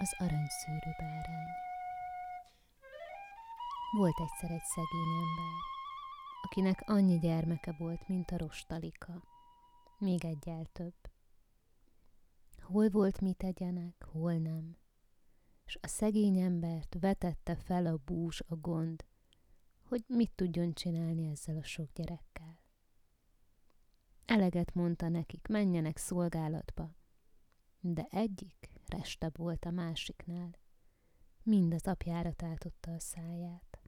Az aranyszőrű bárány Volt egyszer egy szegény ember, akinek annyi gyermeke volt, mint a rostalika, még egyel több. Hol volt mit tegyenek, hol nem, és a szegény embert vetette fel a bús a gond, hogy mit tudjon csinálni ezzel a sok gyerekkel. Eleget mondta nekik, menjenek szolgálatba, de egyik restebb volt a másiknál. Mind az apjára tátotta a száját.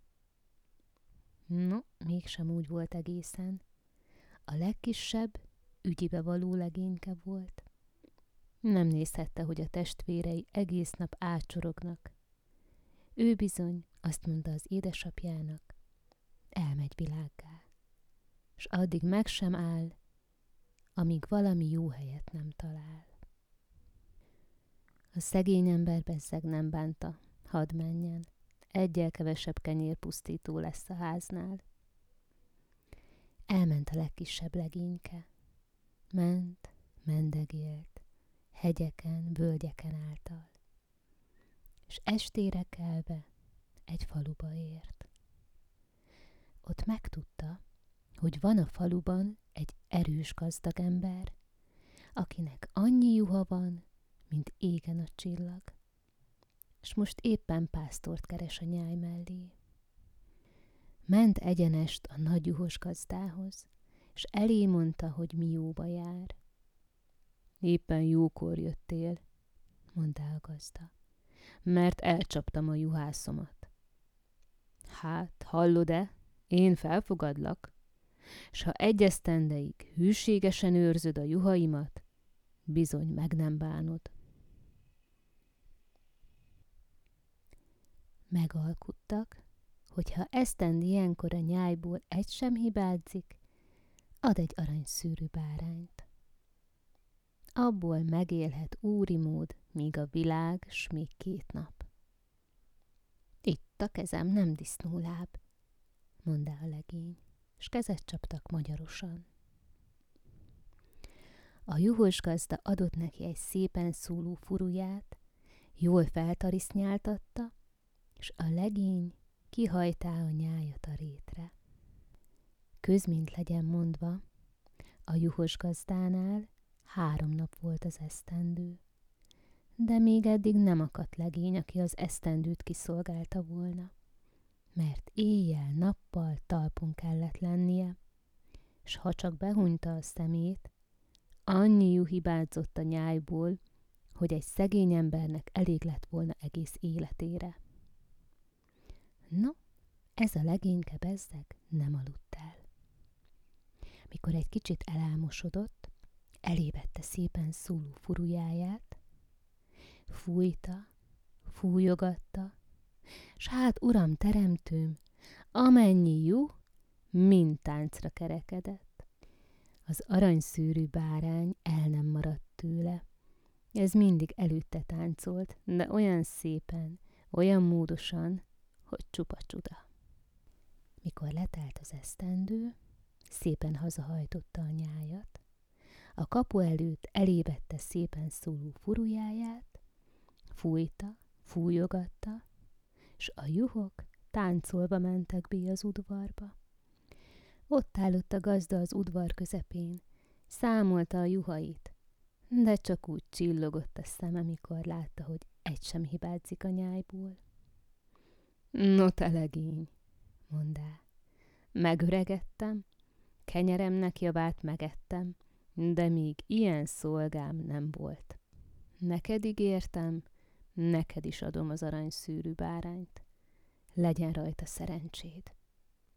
No, mégsem úgy volt egészen. A legkisebb ügyibe való legényke volt. Nem nézhette, hogy a testvérei egész nap ácsorognak. Ő bizony azt mondta az édesapjának, elmegy világgá, és addig meg sem áll, amíg valami jó helyet nem talál. A szegény ember bezzeg nem bánta, hadd menjen, egyel kevesebb kenyér pusztító lesz a háznál. Elment a legkisebb legényke. Ment, mendegélt, hegyeken, völgyeken által. És estére kelve egy faluba ért. Ott megtudta, hogy van a faluban egy erős gazdag ember, akinek annyi juha van, mint égen a csillag, és most éppen pásztort keres a nyáj mellé. Ment egyenest a nagy juhos gazdához, és elé mondta, hogy mi jóba jár. Éppen jókor jöttél, mondta a gazda, mert elcsaptam a juhászomat. Hát, hallod-e, én felfogadlak, s ha egy esztendeig hűségesen őrzöd a juhaimat, bizony meg nem bánod. Megalkuttak, hogyha esztend ilyenkor a nyájból egy sem hibázik, ad egy aranyszűrű bárányt. Abból megélhet úri mód, míg a világ, s még két nap. Itt a kezem nem disznóláb, mondta a legény, s kezet csaptak magyarosan. A juhos gazda adott neki egy szépen szóló furuját, jól feltarisznyáltatta, és a legény kihajtá a nyájat a rétre. Közmint legyen mondva, a juhos gazdánál három nap volt az esztendő, de még eddig nem akadt legény, aki az esztendőt kiszolgálta volna, mert éjjel-nappal talpon kellett lennie, s ha csak behunyta a szemét, annyi juh a nyájból, hogy egy szegény embernek elég lett volna egész életére. No, ez a legényke bezzeg nem aludt el. Mikor egy kicsit elálmosodott, elébette szépen szóló furujáját, fújta, fújogatta, s hát, uram, teremtőm, amennyi jó, mind táncra kerekedett. Az aranyszűrű bárány el nem maradt tőle. Ez mindig előtte táncolt, de olyan szépen, olyan módosan, hogy csupa csuda. Mikor letelt az esztendő, szépen hazahajtotta a nyájat, a kapu előtt elébette szépen szóló furujáját, fújta, fújogatta, s a juhok táncolva mentek be az udvarba. Ott állott a gazda az udvar közepén, számolta a juhait, de csak úgy csillogott a szeme, mikor látta, hogy egy sem hibázik a nyájból. No, te legény, mondá. Megöregettem, kenyeremnek javát megettem, de még ilyen szolgám nem volt. Neked ígértem, neked is adom az aranyszűrű bárányt. Legyen rajta szerencséd.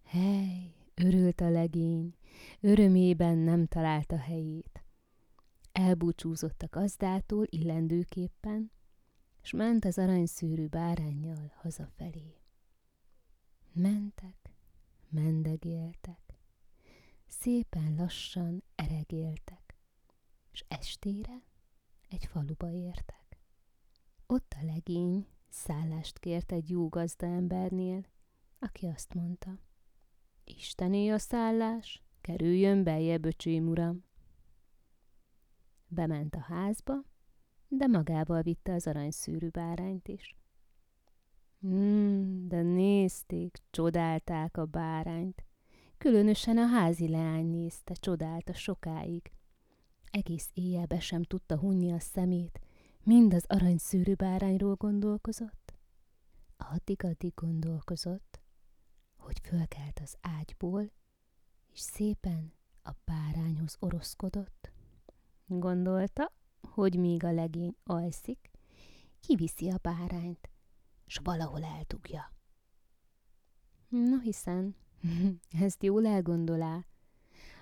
Hely, örült a legény, örömében nem találta helyét. Elbúcsúzott a gazdától illendőképpen, és ment az aranyszűrű bárányjal hazafelé. Mentek, mendegéltek, szépen lassan eregéltek, és estére egy faluba értek. Ott a legény szállást kért egy jó gazda embernél, aki azt mondta, Istené a szállás, kerüljön beljebb, öcsém uram. Bement a házba, de magával vitte az aranyszűrű bárányt is. Hmm, de nézték, csodálták a bárányt. Különösen a házi leány nézte, csodálta sokáig. Egész éjjelbe sem tudta hunni a szemét, mind az aranyszűrű bárányról gondolkozott. Addig-addig gondolkozott, hogy fölkelt az ágyból, és szépen a bárányhoz oroszkodott. Gondolta, hogy míg a legény alszik, kiviszi a bárányt, s valahol eltugja. No hiszen, ezt jól elgondolá,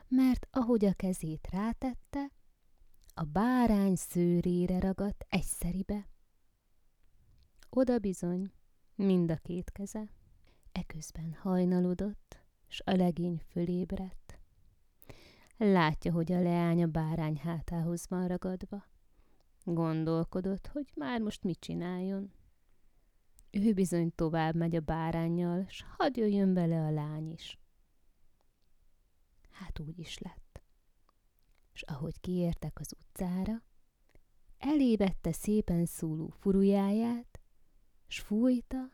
mert ahogy a kezét rátette, a bárány szőrére ragadt egyszeribe. Oda bizony, mind a két keze. Eközben hajnalodott, s a legény fölébredt. Látja, hogy a leány a bárány hátához van ragadva. Gondolkodott, hogy már most mit csináljon. Ő bizony tovább megy a bárányjal, s hadd jöjjön bele a lány is. Hát úgy is lett. És ahogy kiértek az utcára, elébette szépen szóló furujáját, s fújta,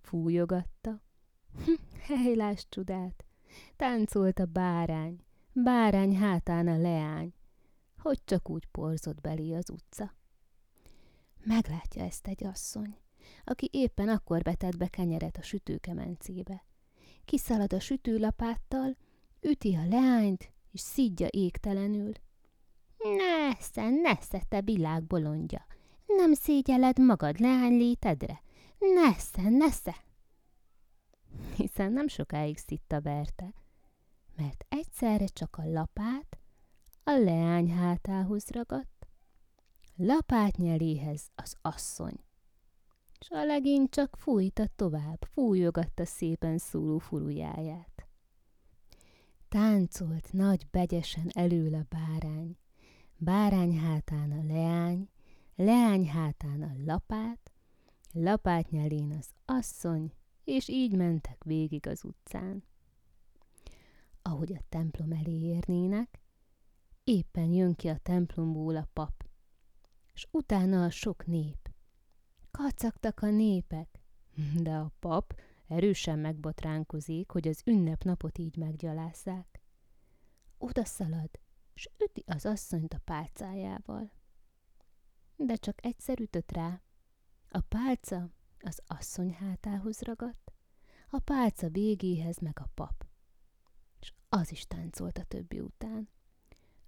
fújogatta. Hejlás csodát! Táncolt a bárány, bárány hátán a leány, hogy csak úgy porzott belé az utca. Meglátja ezt egy asszony, aki éppen akkor betett be kenyeret a sütőkemencébe. Kiszalad a sütőlapáttal, üti a leányt, és szidja égtelenül. Nesze, nesze, te világ bolondja! Nem szégyeled magad leány létedre? Nesze, nesze! Hiszen nem sokáig szitta verte, mert egyszerre csak a lapát a leány hátához ragadt, lapát nyeléhez az asszony. S a legény csak fújta tovább, fújogatta szépen szóló furujáját. Táncolt nagy begyesen elől a bárány, bárány hátán a leány, leány hátán a lapát, lapát nyelén az asszony, és így mentek végig az utcán. Ahogy a templom elé érnének, éppen jön ki a templomból a pap, és utána a sok nép. Kacagtak a népek, de a pap erősen megbotránkozik, hogy az ünnepnapot így meggyalázzák. Oda szalad, s üti az asszonyt a pálcájával. De csak egyszer ütött rá. A pálca az asszony hátához ragadt, a pálca végéhez meg a pap. És az is táncolt a többi után.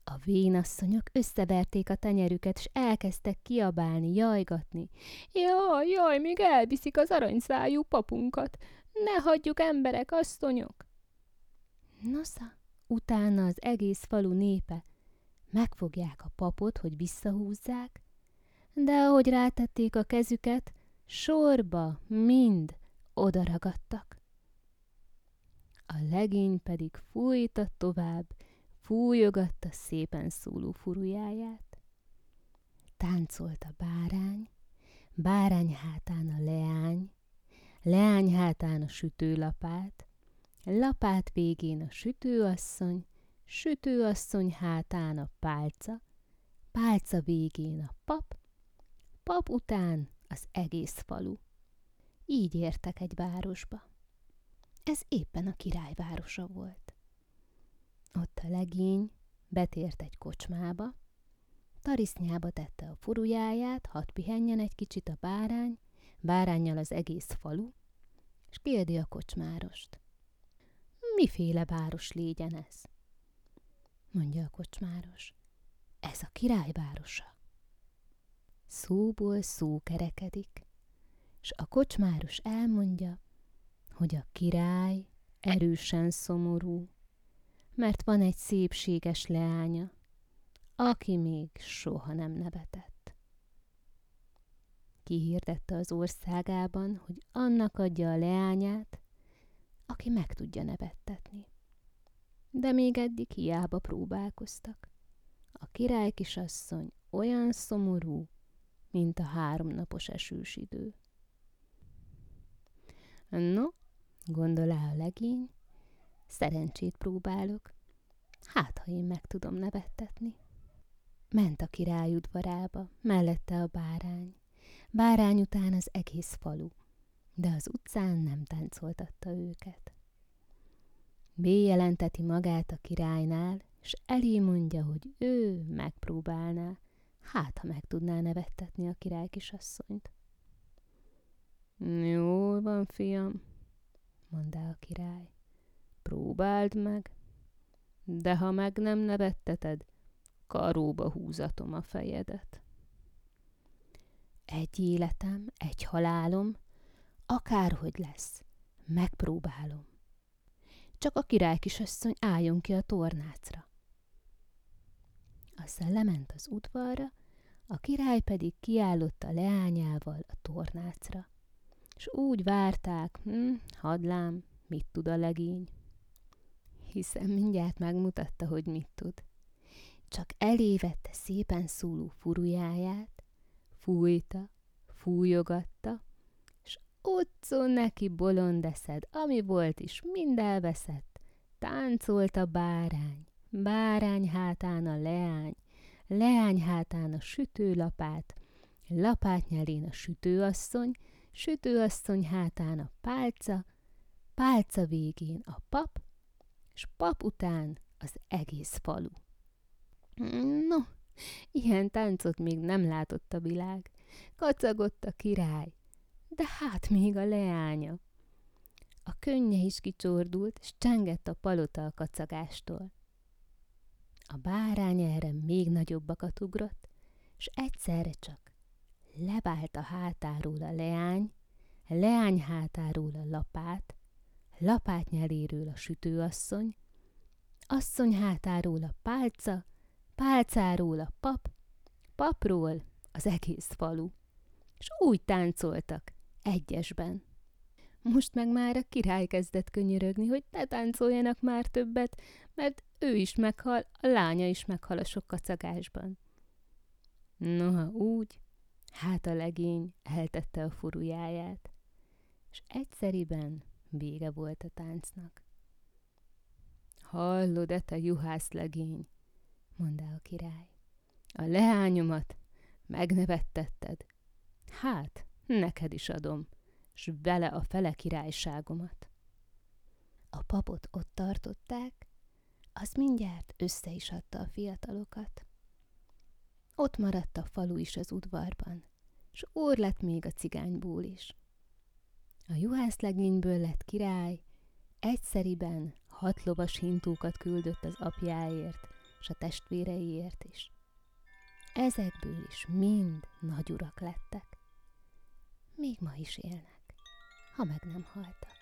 A vénasszonyok összeverték a tenyerüket, és elkezdtek kiabálni, jajgatni. Jaj, jaj, még elviszik az aranyszájú papunkat. Ne hagyjuk emberek, asszonyok! Nosza, utána az egész falu népe megfogják a papot, hogy visszahúzzák, de ahogy rátették a kezüket, sorba mind odaragadtak. A legény pedig fújta tovább, fújogatta szépen szóló furujáját. Táncolt a bárány, bárány hátán a leány, leány hátán a sütőlapát, lapát végén a sütőasszony, sütőasszony hátán a pálca, pálca végén a pap, pap után az egész falu. Így értek egy városba. Ez éppen a királyvárosa volt. Ott a legény betért egy kocsmába, tarisznyába tette a furujáját, hadd pihenjen egy kicsit a bárány, bárányjal az egész falu, és kérdi a kocsmárost. Miféle város légyen ez? Mondja a kocsmáros. Ez a királyvárosa. Szóból szó kerekedik, és a kocsmáros elmondja, hogy a király erősen szomorú, mert van egy szépséges leánya, aki még soha nem nevetett. Kihirdette az országában, hogy annak adja a leányát, aki meg tudja nevettetni. De még eddig hiába próbálkoztak. A király kisasszony olyan szomorú, mint a háromnapos esős idő. No, gondolá a legény, szerencsét próbálok, hát ha én meg tudom nevettetni. ment a király udvarába, mellette a bárány. Bárány után az egész falu, de az utcán nem táncoltatta őket. B jelenteti magát a királynál, és elé mondja, hogy ő megpróbálná, hát ha meg tudná nevettetni a király kisasszonyt. Jól van, fiam, mondta a király. Próbáld meg, de ha meg nem nevetteted, karóba húzatom a fejedet. Egy életem, egy halálom, akárhogy lesz, megpróbálom. Csak a király kisasszony álljon ki a tornácra. Aztán lement az udvarra, a király pedig kiállott a leányával a tornácra. És úgy várták, hm, hadlám, mit tud a legény. Hiszen mindjárt megmutatta, hogy mit tud. Csak elévette szépen szóló furujáját, fújta, fújogatta, és utcon neki bolondeszed, ami volt is, mind elveszett. Táncolt a bárány, bárány hátán a leány, leány hátán a sütőlapát, lapát nyelén a sütőasszony, sütőasszony hátán a pálca, pálca végén a pap, és pap után az egész falu. No, ilyen táncot még nem látott a világ. Kacagott a király, de hát még a leánya. A könnye is kicsordult, s csengett a palota a kacagástól. A bárány erre még nagyobbakat ugrott, s egyszerre csak levált a hátáról a leány, leány hátáról a lapát, lapát nyeléről a sütőasszony, asszony hátáról a pálca, pálcáról a pap, papról az egész falu. És úgy táncoltak, egyesben. Most meg már a király kezdett könyörögni, hogy ne táncoljanak már többet, mert ő is meghal, a lánya is meghal a sok kacagásban. Noha úgy, hát a legény eltette a furujáját, és egyszeriben vége volt a táncnak. Hallod-e, te juhász legény? mondta a király. A leányomat megnevettetted. Hát, neked is adom, s vele a fele királyságomat. A papot ott tartották, az mindjárt össze is adta a fiatalokat. Ott maradt a falu is az udvarban, s úr lett még a cigányból is. A juhászlegényből lett király, egyszeriben hat lovas hintókat küldött az apjáért, s a testvéreiért is. Ezekből is mind nagyurak lettek. Még ma is élnek, ha meg nem haltak.